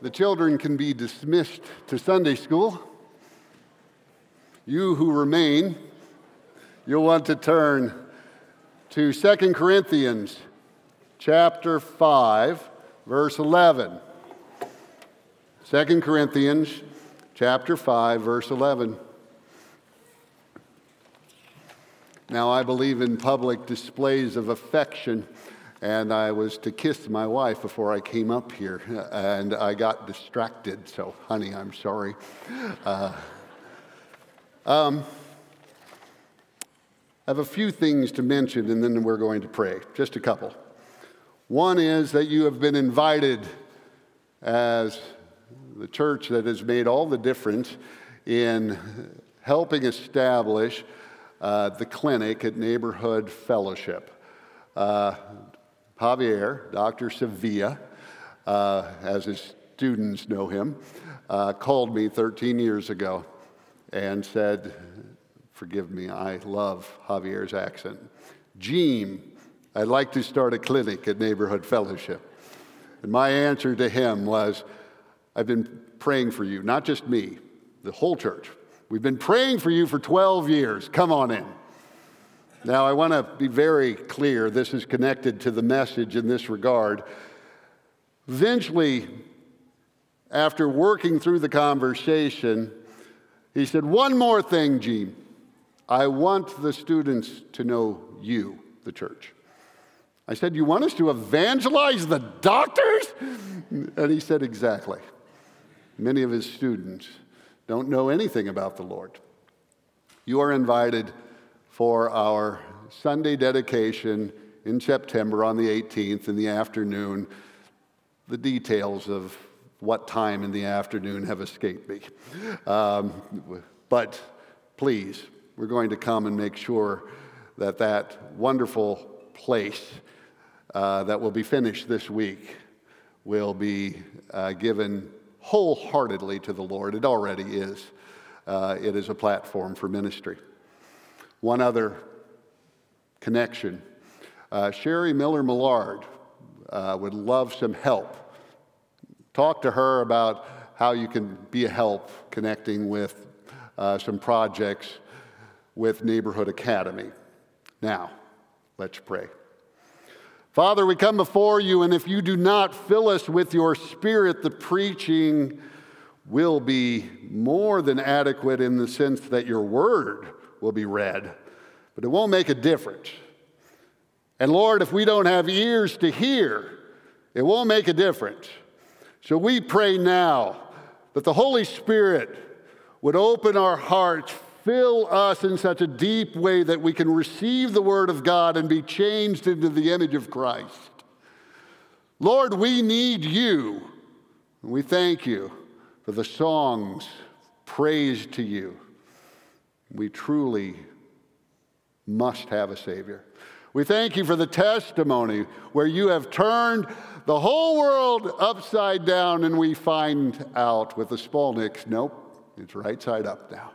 the children can be dismissed to Sunday school. You who remain, you'll want to turn to 2 Corinthians chapter 5, verse 11. 2 Corinthians chapter 5, verse 11. Now, I believe in public displays of affection, and I was to kiss my wife before I came up here, and I got distracted, so, honey, I'm sorry. Uh, um, I have a few things to mention, and then we're going to pray. Just a couple. One is that you have been invited as the church that has made all the difference in helping establish uh, the clinic at Neighborhood Fellowship. Uh, Javier, Dr. Sevilla, uh, as his students know him, uh, called me 13 years ago and said, Forgive me, I love Javier's accent. Jeem, I'd like to start a clinic at Neighborhood Fellowship. And my answer to him was, I've been praying for you, not just me, the whole church. We've been praying for you for 12 years. Come on in. Now, I want to be very clear. This is connected to the message in this regard. Eventually, after working through the conversation, he said, One more thing, Gene. I want the students to know you, the church. I said, You want us to evangelize the doctors? And he said, Exactly. Many of his students don't know anything about the Lord. You are invited for our Sunday dedication in September on the 18th in the afternoon. The details of what time in the afternoon have escaped me. Um, but please, we're going to come and make sure that that wonderful place uh, that will be finished this week will be uh, given wholeheartedly to the Lord. It already is. Uh, it is a platform for ministry. One other connection uh, Sherry Miller Millard uh, would love some help. Talk to her about how you can be a help connecting with uh, some projects with Neighborhood Academy. Now, let's pray. Father, we come before you, and if you do not fill us with your spirit, the preaching will be more than adequate in the sense that your word will be read, but it won't make a difference. And Lord, if we don't have ears to hear, it won't make a difference. So we pray now that the Holy Spirit would open our hearts fill us in such a deep way that we can receive the Word of God and be changed into the image of Christ. Lord, we need you. We thank you for the songs, praise to you. We truly must have a Savior. We thank you for the testimony where you have turned the whole world upside down, and we find out with the Spalnicks, nope, it's right side up now.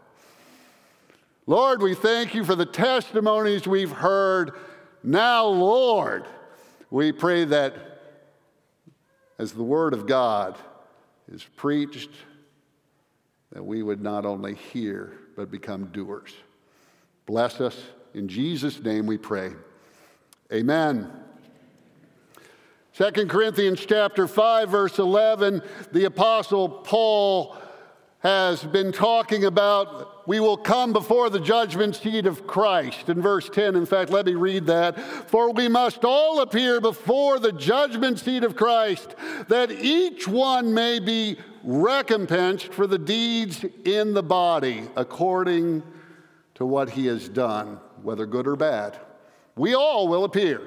Lord, we thank you for the testimonies we've heard. Now, Lord, we pray that as the Word of God is preached, that we would not only hear, but become doers. Bless us. In Jesus' name we pray. Amen. 2 Corinthians chapter 5 verse 11 the apostle Paul has been talking about we will come before the judgment seat of Christ. In verse 10, in fact, let me read that. For we must all appear before the judgment seat of Christ, that each one may be recompensed for the deeds in the body according to what he has done, whether good or bad. We all will appear.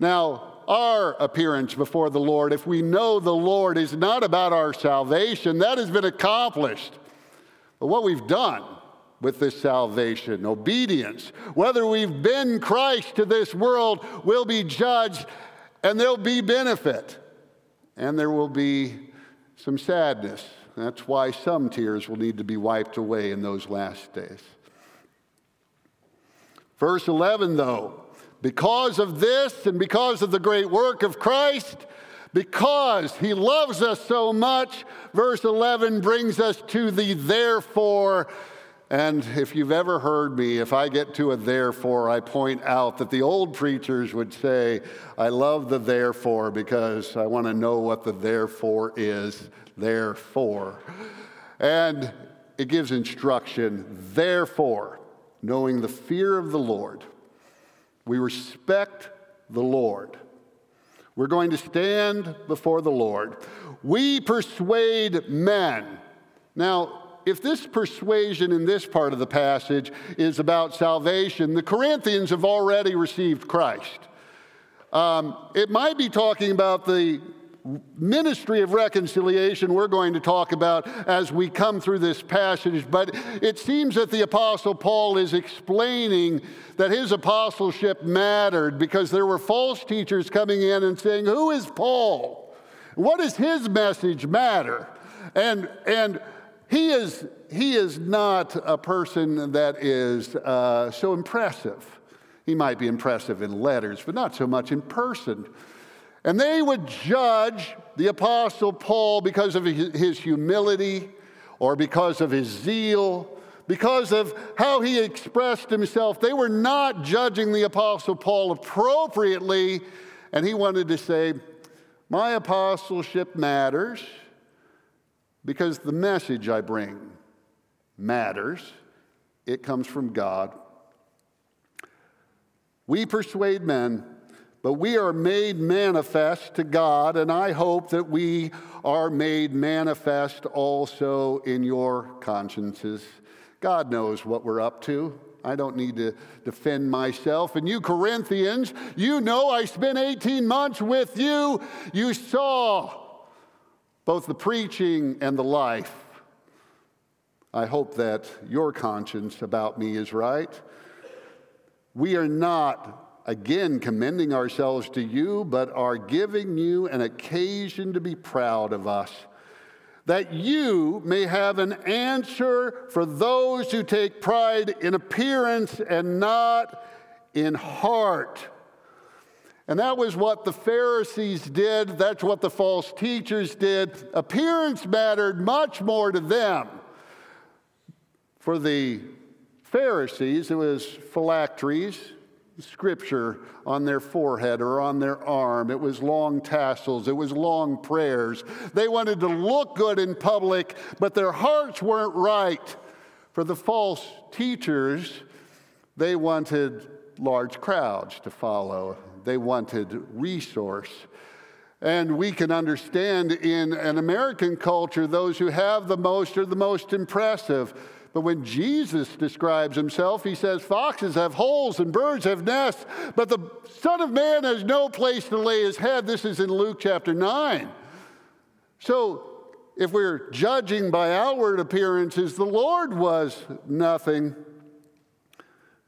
Now, our appearance before the Lord, if we know the Lord is not about our salvation, that has been accomplished. But what we've done with this salvation, obedience, whether we've been Christ to this world, will be judged and there'll be benefit. And there will be some sadness. That's why some tears will need to be wiped away in those last days. Verse 11, though, because of this and because of the great work of Christ, Because he loves us so much, verse 11 brings us to the therefore. And if you've ever heard me, if I get to a therefore, I point out that the old preachers would say, I love the therefore because I want to know what the therefore is. Therefore. And it gives instruction. Therefore, knowing the fear of the Lord, we respect the Lord. We're going to stand before the Lord. We persuade men. Now, if this persuasion in this part of the passage is about salvation, the Corinthians have already received Christ. Um, it might be talking about the ministry of reconciliation we're going to talk about as we come through this passage, but it seems that the Apostle Paul is explaining that his apostleship mattered because there were false teachers coming in and saying, Who is Paul? What does his message matter? And, and he, is, he is not a person that is uh, so impressive. He might be impressive in letters, but not so much in person. And they would judge the Apostle Paul because of his humility or because of his zeal, because of how he expressed himself. They were not judging the Apostle Paul appropriately. And he wanted to say, My apostleship matters because the message I bring matters. It comes from God. We persuade men but we are made manifest to God, and I hope that we are made manifest also in your consciences. God knows what we're up to. I don't need to defend myself. And you Corinthians, you know I spent 18 months with you. You saw both the preaching and the life. I hope that your conscience about me is right. We are not again commending ourselves to you, but are giving you an occasion to be proud of us, that you may have an answer for those who take pride in appearance and not in heart. And that was what the Pharisees did. That's what the false teachers did. Appearance mattered much more to them. For the Pharisees, it was phylacteries, scripture on their forehead or on their arm. It was long tassels, it was long prayers. They wanted to look good in public, but their hearts weren't right. For the false teachers, they wanted large crowds to follow, they wanted resource. And we can understand in an American culture, those who have the most are the most impressive. But when Jesus describes himself, he says, Foxes have holes and birds have nests, but the Son of Man has no place to lay his head. This is in Luke chapter 9. So if we're judging by outward appearances, the Lord was nothing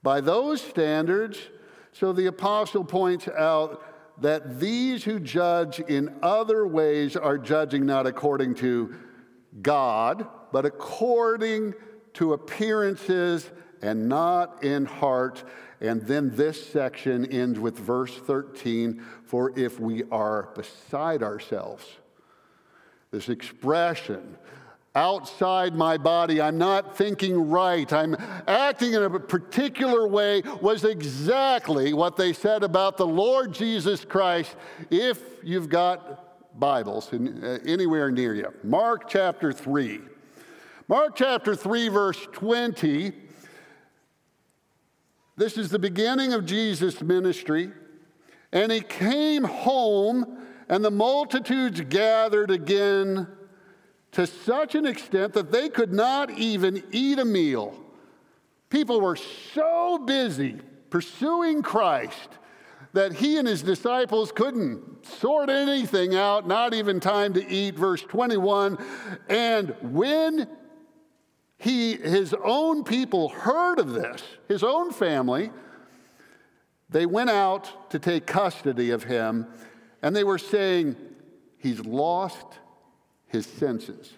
by those standards. So the apostle points out that these who judge in other ways are judging not according to God, but according to appearances and not in heart. And then this section ends with verse 13 for if we are beside ourselves. This expression, outside my body, I'm not thinking right, I'm acting in a particular way, was exactly what they said about the Lord Jesus Christ if you've got Bibles uh, anywhere near you. Mark chapter 3. Mark chapter 3, verse 20. This is the beginning of Jesus' ministry. And he came home, and the multitudes gathered again to such an extent that they could not even eat a meal. People were so busy pursuing Christ that he and his disciples couldn't sort anything out, not even time to eat. Verse 21 And when he, his own people heard of this, his own family. They went out to take custody of him, and they were saying, He's lost his senses.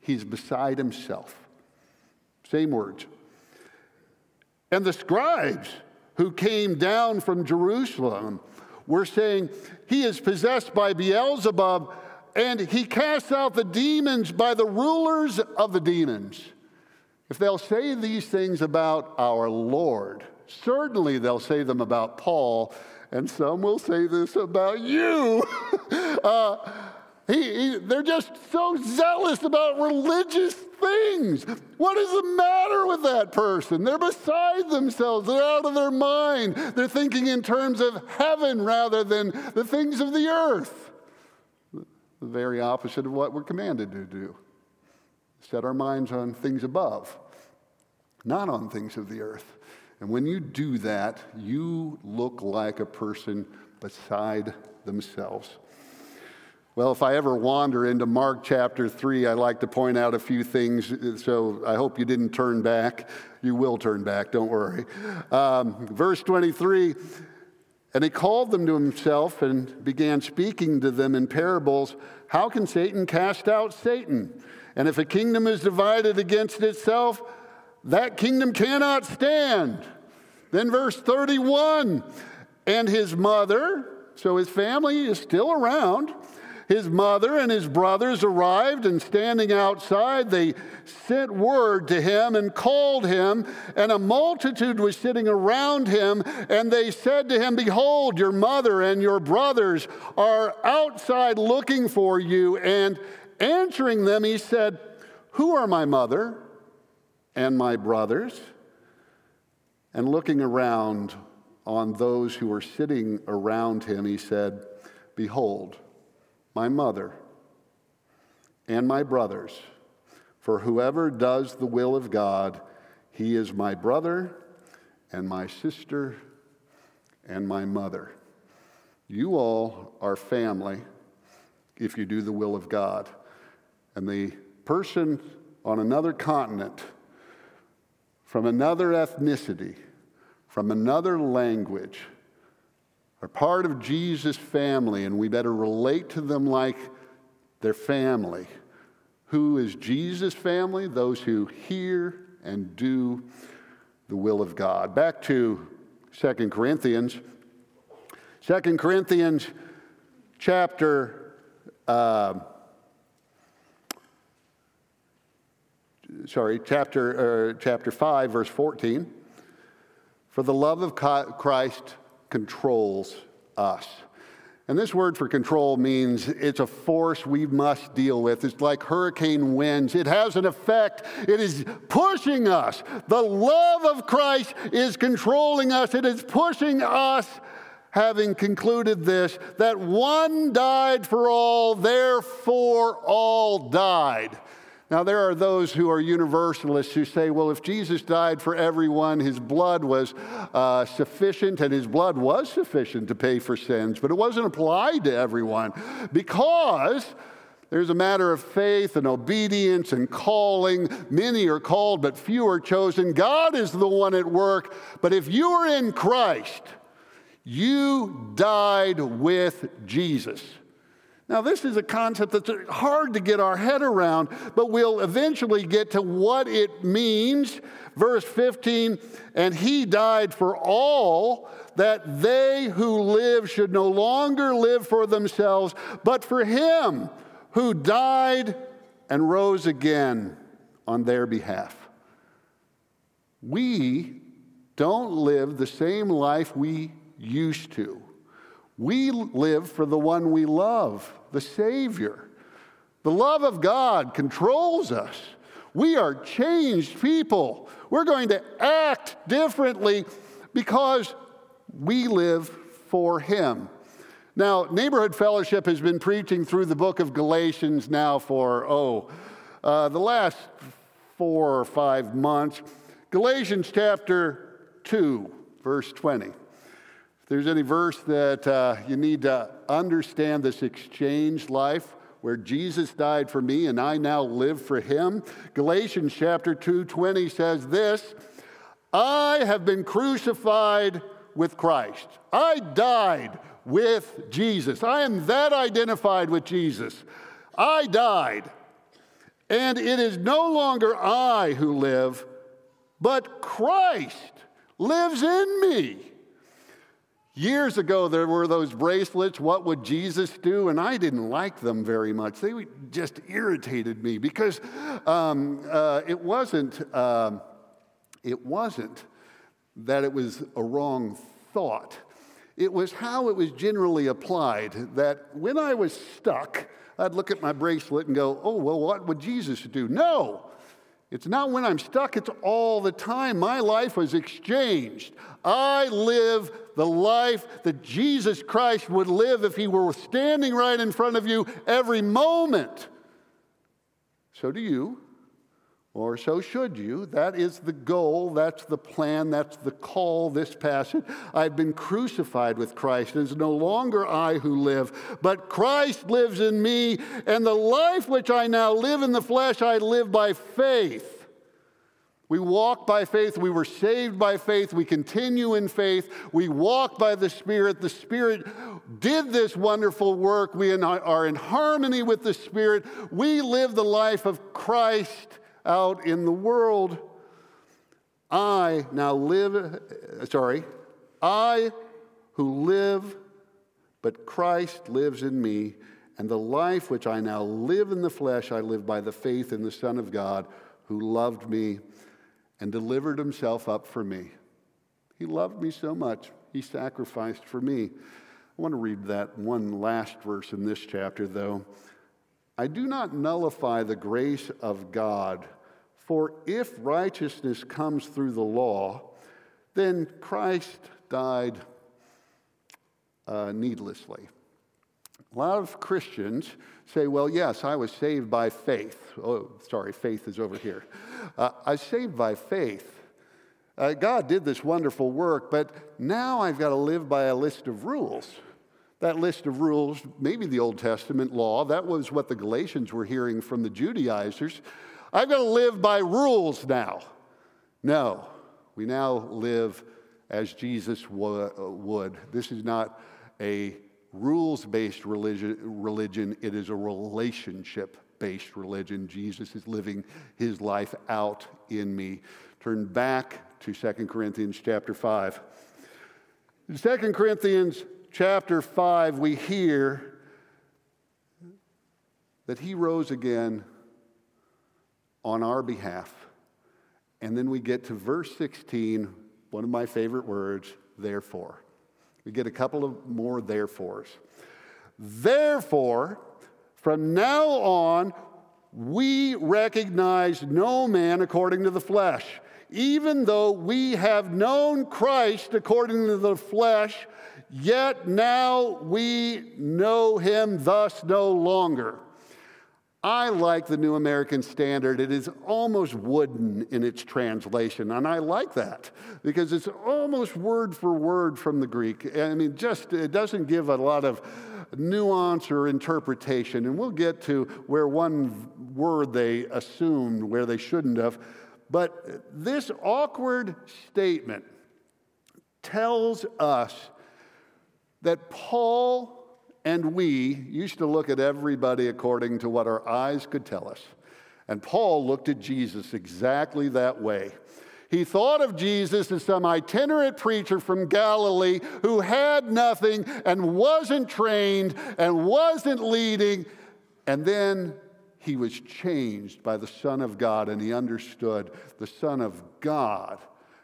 He's beside himself. Same words. And the scribes who came down from Jerusalem We're saying he is possessed by Beelzebub and he casts out the demons by the rulers of the demons. If they'll say these things about our Lord, certainly they'll say them about Paul, and some will say this about you. uh, he, he, they're just so zealous about religious things. What is the matter with that person? They're beside themselves. They're out of their mind. They're thinking in terms of heaven rather than the things of the earth. The very opposite of what we're commanded to do. Set our minds on things above, not on things of the earth. And when you do that, you look like a person beside themselves. Well, if I ever wander into Mark chapter 3, I like to point out a few things. So I hope you didn't turn back. You will turn back, don't worry. Um, verse 23 And he called them to himself and began speaking to them in parables. How can Satan cast out Satan? And if a kingdom is divided against itself, that kingdom cannot stand. Then, verse 31 And his mother, so his family is still around his mother and his brothers arrived, and standing outside, they sent word to him and called him. And a multitude was sitting around him, and they said to him, Behold, your mother and your brothers are outside looking for you. And answering them, he said, Who are my mother and my brothers? And looking around on those who were sitting around him, he said, Behold, my mother, and my brothers. For whoever does the will of God, he is my brother and my sister and my mother. You all are family if you do the will of God. And the person on another continent, from another ethnicity, from another language, are part of Jesus' family, and we better relate to them like their family. Who is Jesus' family? Those who hear and do the will of God. Back to Second Corinthians. Second Corinthians chapter uh, sorry, chapter, uh, chapter 5, verse 14. For the love of Christ controls us. And this word for control means it's a force we must deal with. It's like hurricane winds. It has an effect. It is pushing us. The love of Christ is controlling us. It is pushing us, having concluded this, that one died for all, therefore all died. Now, there are those who are universalists who say, well, if Jesus died for everyone, his blood was uh, sufficient, and his blood was sufficient to pay for sins, but it wasn't applied to everyone because there's a matter of faith and obedience and calling. Many are called, but few are chosen. God is the one at work. But if you are in Christ, you died with Jesus. Now, this is a concept that's hard to get our head around, but we'll eventually get to what it means. Verse 15, and he died for all that they who live should no longer live for themselves, but for him who died and rose again on their behalf. We don't live the same life we used to. We live for the one we love, the Savior. The love of God controls us. We are changed people. We're going to act differently because we live for Him. Now, Neighborhood Fellowship has been preaching through the book of Galatians now for, oh, uh, the last four or five months. Galatians chapter 2, verse 20. If there's any verse that uh, you need to understand this exchange life where Jesus died for me and I now live for him, Galatians chapter 2:20 says this, I have been crucified with Christ. I died with Jesus. I am that identified with Jesus. I died. And it is no longer I who live, but Christ lives in me. Years ago, there were those bracelets, What Would Jesus Do? And I didn't like them very much. They just irritated me because um, uh, it wasn't, um, it wasn't that it was a wrong thought. It was how it was generally applied that when I was stuck, I'd look at my bracelet and go, oh, well, what would Jesus do? No, it's not when I'm stuck, it's all the time. My life was exchanged. I live the life that Jesus Christ would live if he were standing right in front of you every moment. So do you or so should you. That is the goal, that's the plan, that's the call, this passage. I've been crucified with Christ. It is no longer I who live, but Christ lives in me, and the life which I now live in the flesh, I live by faith. We walk by faith. We were saved by faith. We continue in faith. We walk by the Spirit. The Spirit did this wonderful work. We are in harmony with the Spirit. We live the life of Christ out in the world. I now live, sorry, I who live, but Christ lives in me, and the life which I now live in the flesh, I live by the faith in the Son of God who loved me and delivered himself up for me. He loved me so much, he sacrificed for me. I want to read that one last verse in this chapter, though. I do not nullify the grace of God, for if righteousness comes through the law, then Christ died uh, needlessly. A lot of Christians say, well, yes, I was saved by faith. Oh, sorry, faith is over here. Uh, I was saved by faith. Uh, God did this wonderful work, but now I've got to live by a list of rules. That list of rules, maybe the Old Testament law, that was what the Galatians were hearing from the Judaizers. I've got to live by rules now. No, we now live as Jesus uh, would. This is not a rules based religion, religion, it is a relationship based religion. Jesus is living his life out in me. Turn back to 2 Corinthians chapter 5. In 2 Corinthians chapter 5, we hear that he rose again on our behalf. And then we get to verse 16, one of my favorite words, therefore. We get a couple of more therefores. Therefore, from now on, we recognize no man according to the flesh. Even though we have known Christ according to the flesh, yet now we know him thus no longer. I like the New American Standard. It is almost wooden in its translation, and I like that because it's almost word for word from the Greek. I mean, just it doesn't give a lot of nuance or interpretation, and we'll get to where one word they assumed where they shouldn't have. But this awkward statement tells us that Paul and we used to look at everybody according to what our eyes could tell us. And Paul looked at Jesus exactly that way. He thought of Jesus as some itinerant preacher from Galilee who had nothing and wasn't trained and wasn't leading. And then he was changed by the Son of God and he understood the Son of God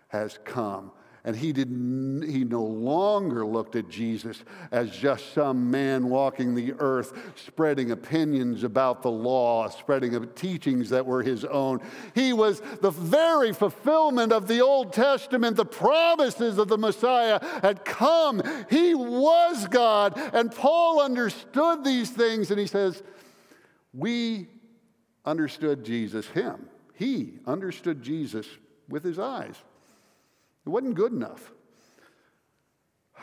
has come and he, didn't, he no longer looked at Jesus as just some man walking the earth, spreading opinions about the law, spreading teachings that were his own. He was the very fulfillment of the Old Testament. The promises of the Messiah had come. He was God. And Paul understood these things, and he says, We understood Jesus, him. He understood Jesus with his eyes. It wasn't good enough.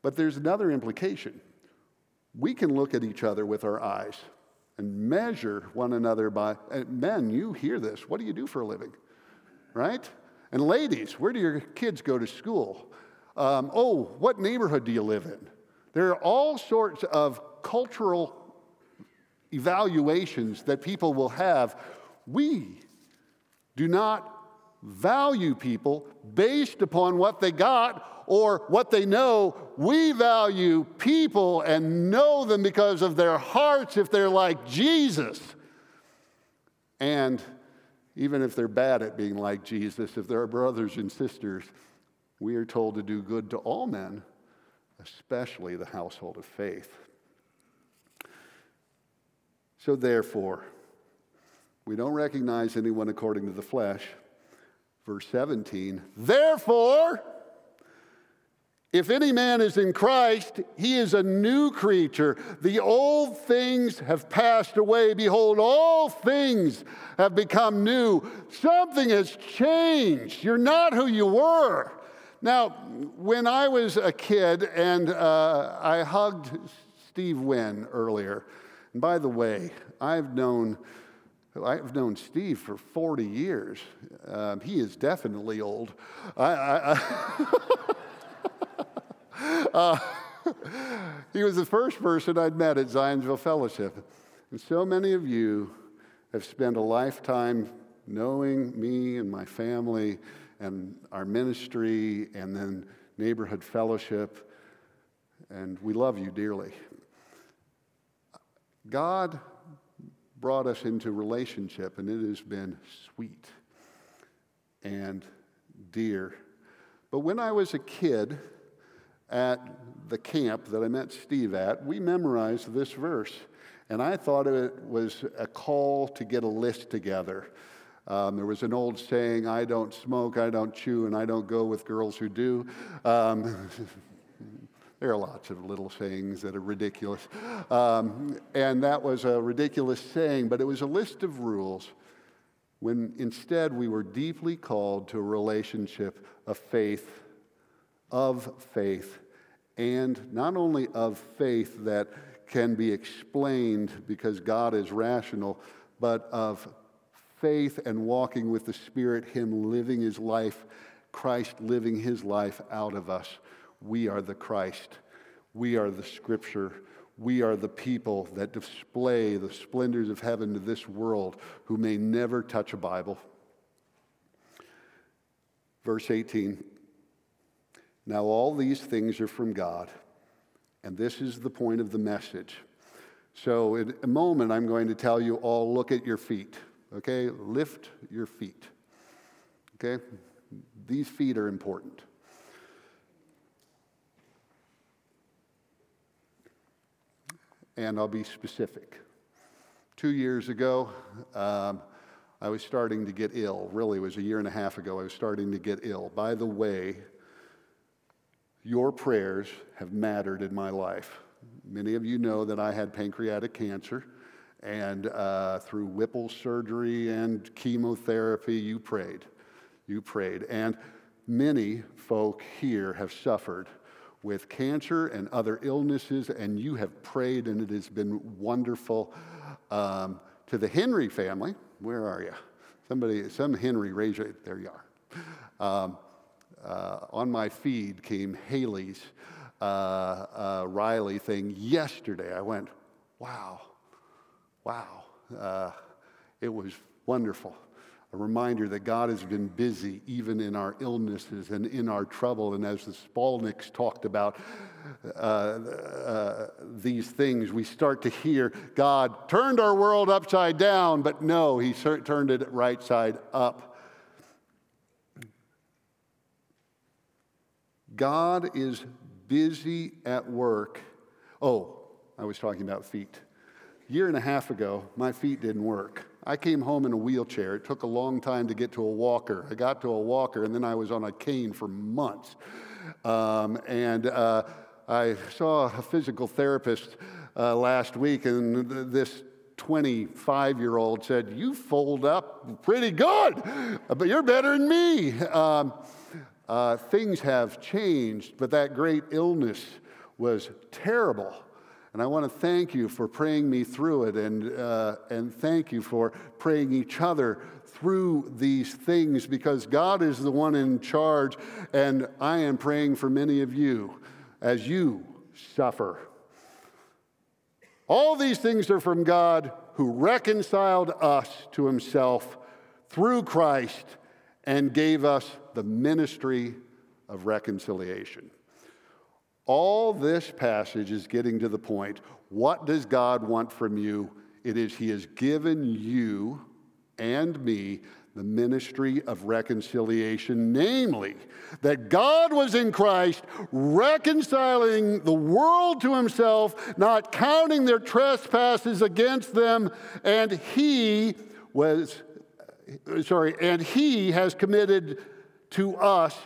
But there's another implication. We can look at each other with our eyes and measure one another by, men, you hear this. What do you do for a living? Right? And ladies, where do your kids go to school? Um, oh, what neighborhood do you live in? There are all sorts of cultural evaluations that people will have. We do not value people based upon what they got or what they know. We value people and know them because of their hearts if they're like Jesus. And even if they're bad at being like Jesus, if they're brothers and sisters, we are told to do good to all men, especially the household of faith. So, therefore, we don't recognize anyone according to the flesh. Verse 17, therefore, if any man is in Christ, he is a new creature. The old things have passed away. Behold, all things have become new. Something has changed. You're not who you were. Now, when I was a kid and uh, I hugged Steve Wynn earlier, and by the way, I've known I've known Steve for 40 years. Um, he is definitely old. I, I, I uh, he was the first person I'd met at Zionsville Fellowship. And so many of you have spent a lifetime knowing me and my family and our ministry and then neighborhood fellowship. And we love you dearly. God brought us into relationship, and it has been sweet and dear. But when I was a kid at the camp that I met Steve at, we memorized this verse, and I thought it was a call to get a list together. Um, there was an old saying, I don't smoke, I don't chew, and I don't go with girls who do. Um, There are lots of little sayings that are ridiculous. Um, and that was a ridiculous saying, but it was a list of rules when instead we were deeply called to a relationship of faith, of faith, and not only of faith that can be explained because God is rational, but of faith and walking with the Spirit, Him living His life, Christ living His life out of us. We are the Christ. We are the Scripture. We are the people that display the splendors of heaven to this world who may never touch a Bible. Verse 18 Now all these things are from God, and this is the point of the message. So, in a moment, I'm going to tell you all look at your feet, okay? Lift your feet, okay? These feet are important. And I'll be specific. Two years ago, um, I was starting to get ill. Really, it was a year and a half ago, I was starting to get ill. By the way, your prayers have mattered in my life. Many of you know that I had pancreatic cancer, and uh, through Whipple surgery and chemotherapy, you prayed. You prayed. And many folk here have suffered with cancer and other illnesses, and you have prayed, and it has been wonderful. Um, to the Henry family, where are you? Somebody, some Henry, raise your, there you are. Um, uh, on my feed came Haley's uh, uh, Riley thing yesterday. I went, wow, wow. Uh, it was wonderful a reminder that God has been busy even in our illnesses and in our trouble. And as the Skolnicks talked about uh, uh, these things, we start to hear God turned our world upside down, but no, He turned it right side up. God is busy at work. Oh, I was talking about feet. A year and a half ago, my feet didn't work. I came home in a wheelchair. It took a long time to get to a walker. I got to a walker, and then I was on a cane for months. Um, and uh, I saw a physical therapist uh, last week, and th- this 25 year old said, You fold up pretty good, but you're better than me. Um, uh, things have changed, but that great illness was terrible. And I want to thank you for praying me through it and, uh, and thank you for praying each other through these things because God is the one in charge. And I am praying for many of you as you suffer. All these things are from God who reconciled us to himself through Christ and gave us the ministry of reconciliation. All this passage is getting to the point what does God want from you? It is He has given you and me the ministry of reconciliation, namely, that God was in Christ reconciling the world to himself, not counting their trespasses against them, and he was, sorry, and he has committed to us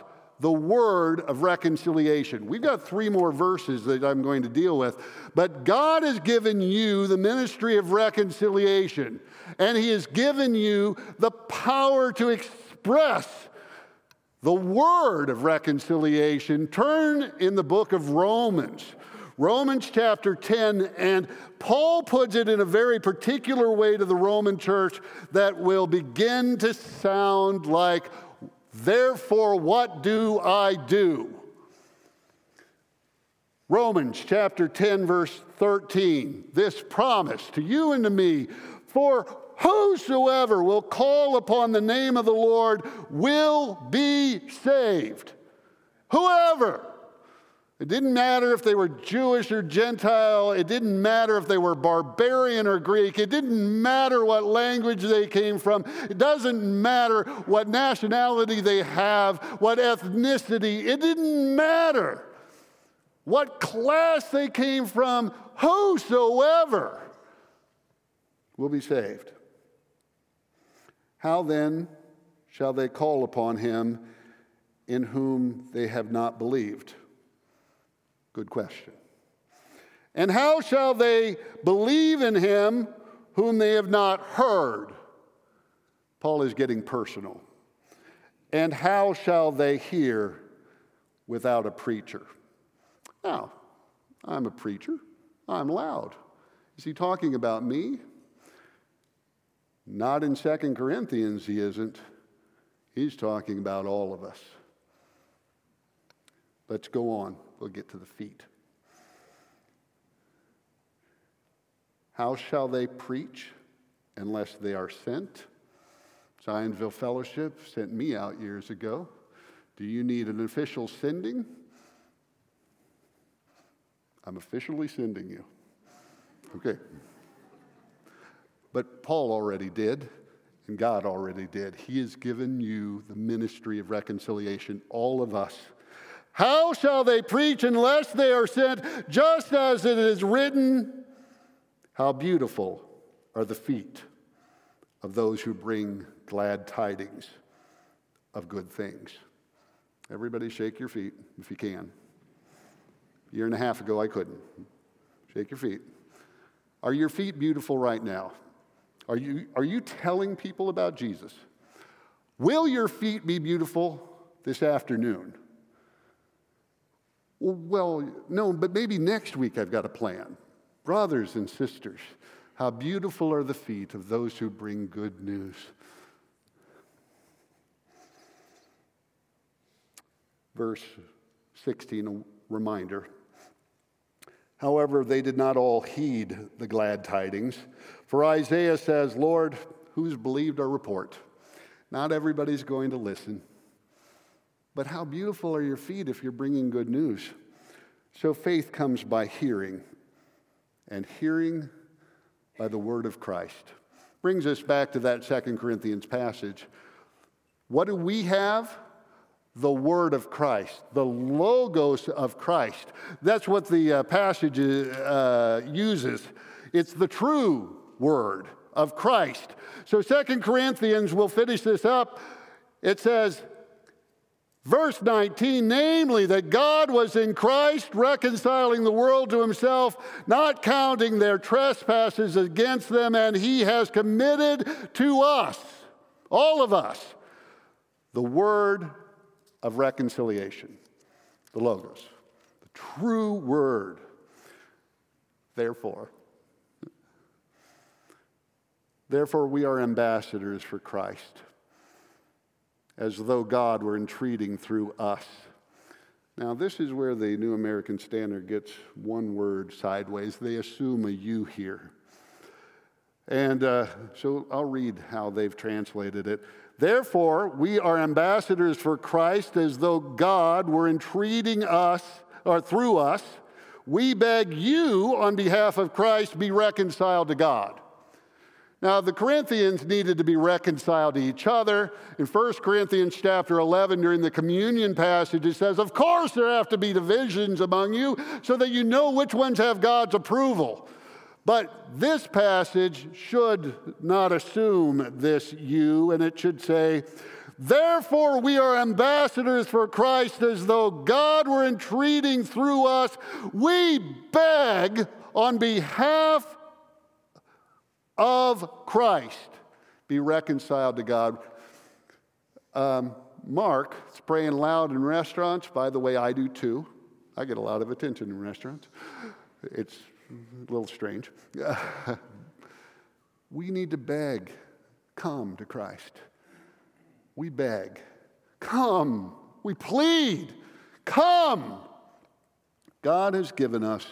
the word of reconciliation. We've got three more verses that I'm going to deal with. But God has given you the ministry of reconciliation, and He has given you the power to express the word of reconciliation. Turn in the book of Romans. Romans chapter 10, and Paul puts it in a very particular way to the Roman church that will begin to sound like Therefore, what do I do? Romans chapter 10, verse 13. This promise to you and to me for whosoever will call upon the name of the Lord will be saved. Whoever. It didn't matter if they were Jewish or Gentile. It didn't matter if they were barbarian or Greek. It didn't matter what language they came from. It doesn't matter what nationality they have, what ethnicity. It didn't matter what class they came from. Whosoever will be saved. How then shall they call upon him in whom they have not believed? Good question. And how shall they believe in him whom they have not heard? Paul is getting personal. And how shall they hear without a preacher? Now, I'm a preacher. I'm loud. Is he talking about me? Not in Second Corinthians, he isn't. He's talking about all of us. Let's go on. We'll get to the feet. How shall they preach unless they are sent? Zionsville Fellowship sent me out years ago. Do you need an official sending? I'm officially sending you. Okay. But Paul already did, and God already did. He has given you the ministry of reconciliation, all of us. How shall they preach unless they are sent? Just as it is written, How beautiful are the feet of those who bring glad tidings of good things. Everybody, shake your feet if you can. A year and a half ago, I couldn't. Shake your feet. Are your feet beautiful right now? Are you, are you telling people about Jesus? Will your feet be beautiful this afternoon? Well, no, but maybe next week I've got a plan. Brothers and sisters, how beautiful are the feet of those who bring good news. Verse 16, a reminder. However, they did not all heed the glad tidings. For Isaiah says, Lord, who's believed our report? Not everybody's going to listen. But how beautiful are your feet if you're bringing good news? So faith comes by hearing, and hearing by the word of Christ. Brings us back to that Second Corinthians passage. What do we have? The word of Christ, the logos of Christ. That's what the uh, passage uh, uses. It's the true word of Christ. So Second Corinthians, we'll finish this up. It says, Verse 19, namely, that God was in Christ reconciling the world to himself, not counting their trespasses against them, and he has committed to us, all of us, the word of reconciliation, the Logos, the true word. Therefore, therefore, we are ambassadors for Christ as though God were entreating through us. Now, this is where the New American Standard gets one word sideways. They assume a you here. And uh, so I'll read how they've translated it. Therefore, we are ambassadors for Christ as though God were entreating us or through us. We beg you on behalf of Christ be reconciled to God. Now, the Corinthians needed to be reconciled to each other. In 1 Corinthians chapter 11, during the communion passage, it says, Of course, there have to be divisions among you so that you know which ones have God's approval. But this passage should not assume this you, and it should say, Therefore, we are ambassadors for Christ as though God were entreating through us. We beg on behalf of Christ be reconciled to God. Um, Mark is praying loud in restaurants. By the way, I do too. I get a lot of attention in restaurants. It's a little strange. we need to beg, come to Christ. We beg, come. We plead, come. God has given us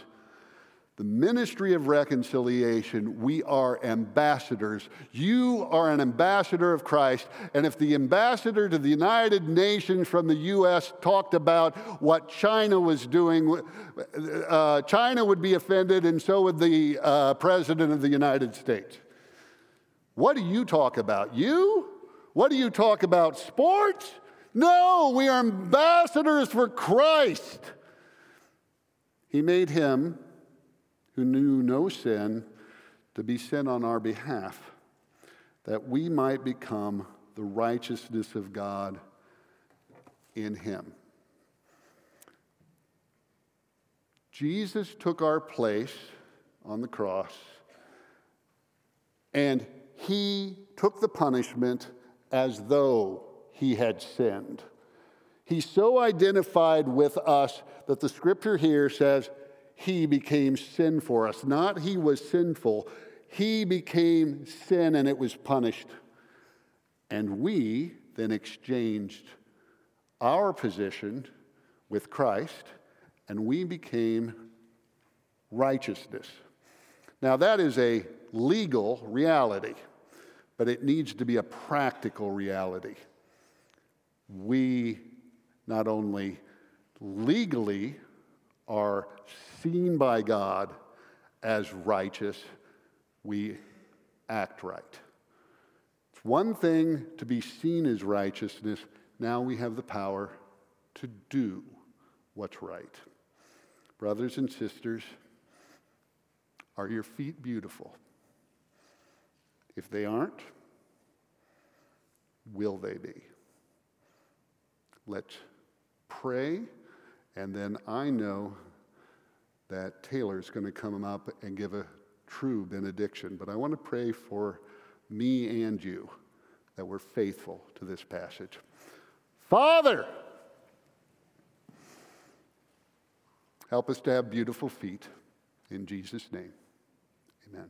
the ministry of reconciliation, we are ambassadors. You are an ambassador of Christ. And if the ambassador to the United Nations from the U.S. talked about what China was doing, uh, China would be offended, and so would the uh, President of the United States. What do you talk about? You? What do you talk about? Sports? No, we are ambassadors for Christ. He made him who knew no sin, to be sin on our behalf, that we might become the righteousness of God in him. Jesus took our place on the cross, and he took the punishment as though he had sinned. He so identified with us that the scripture here says, he became sin for us. Not he was sinful, he became sin and it was punished. And we then exchanged our position with Christ and we became righteousness. Now, that is a legal reality, but it needs to be a practical reality. We not only legally are seen by God as righteous, we act right. It's one thing to be seen as righteousness, now we have the power to do what's right. Brothers and sisters, are your feet beautiful? If they aren't, will they be? Let's pray, and then I know that Taylor's going to come up and give a true benediction. But I want to pray for me and you that we're faithful to this passage. Father, help us to have beautiful feet. In Jesus' name, amen.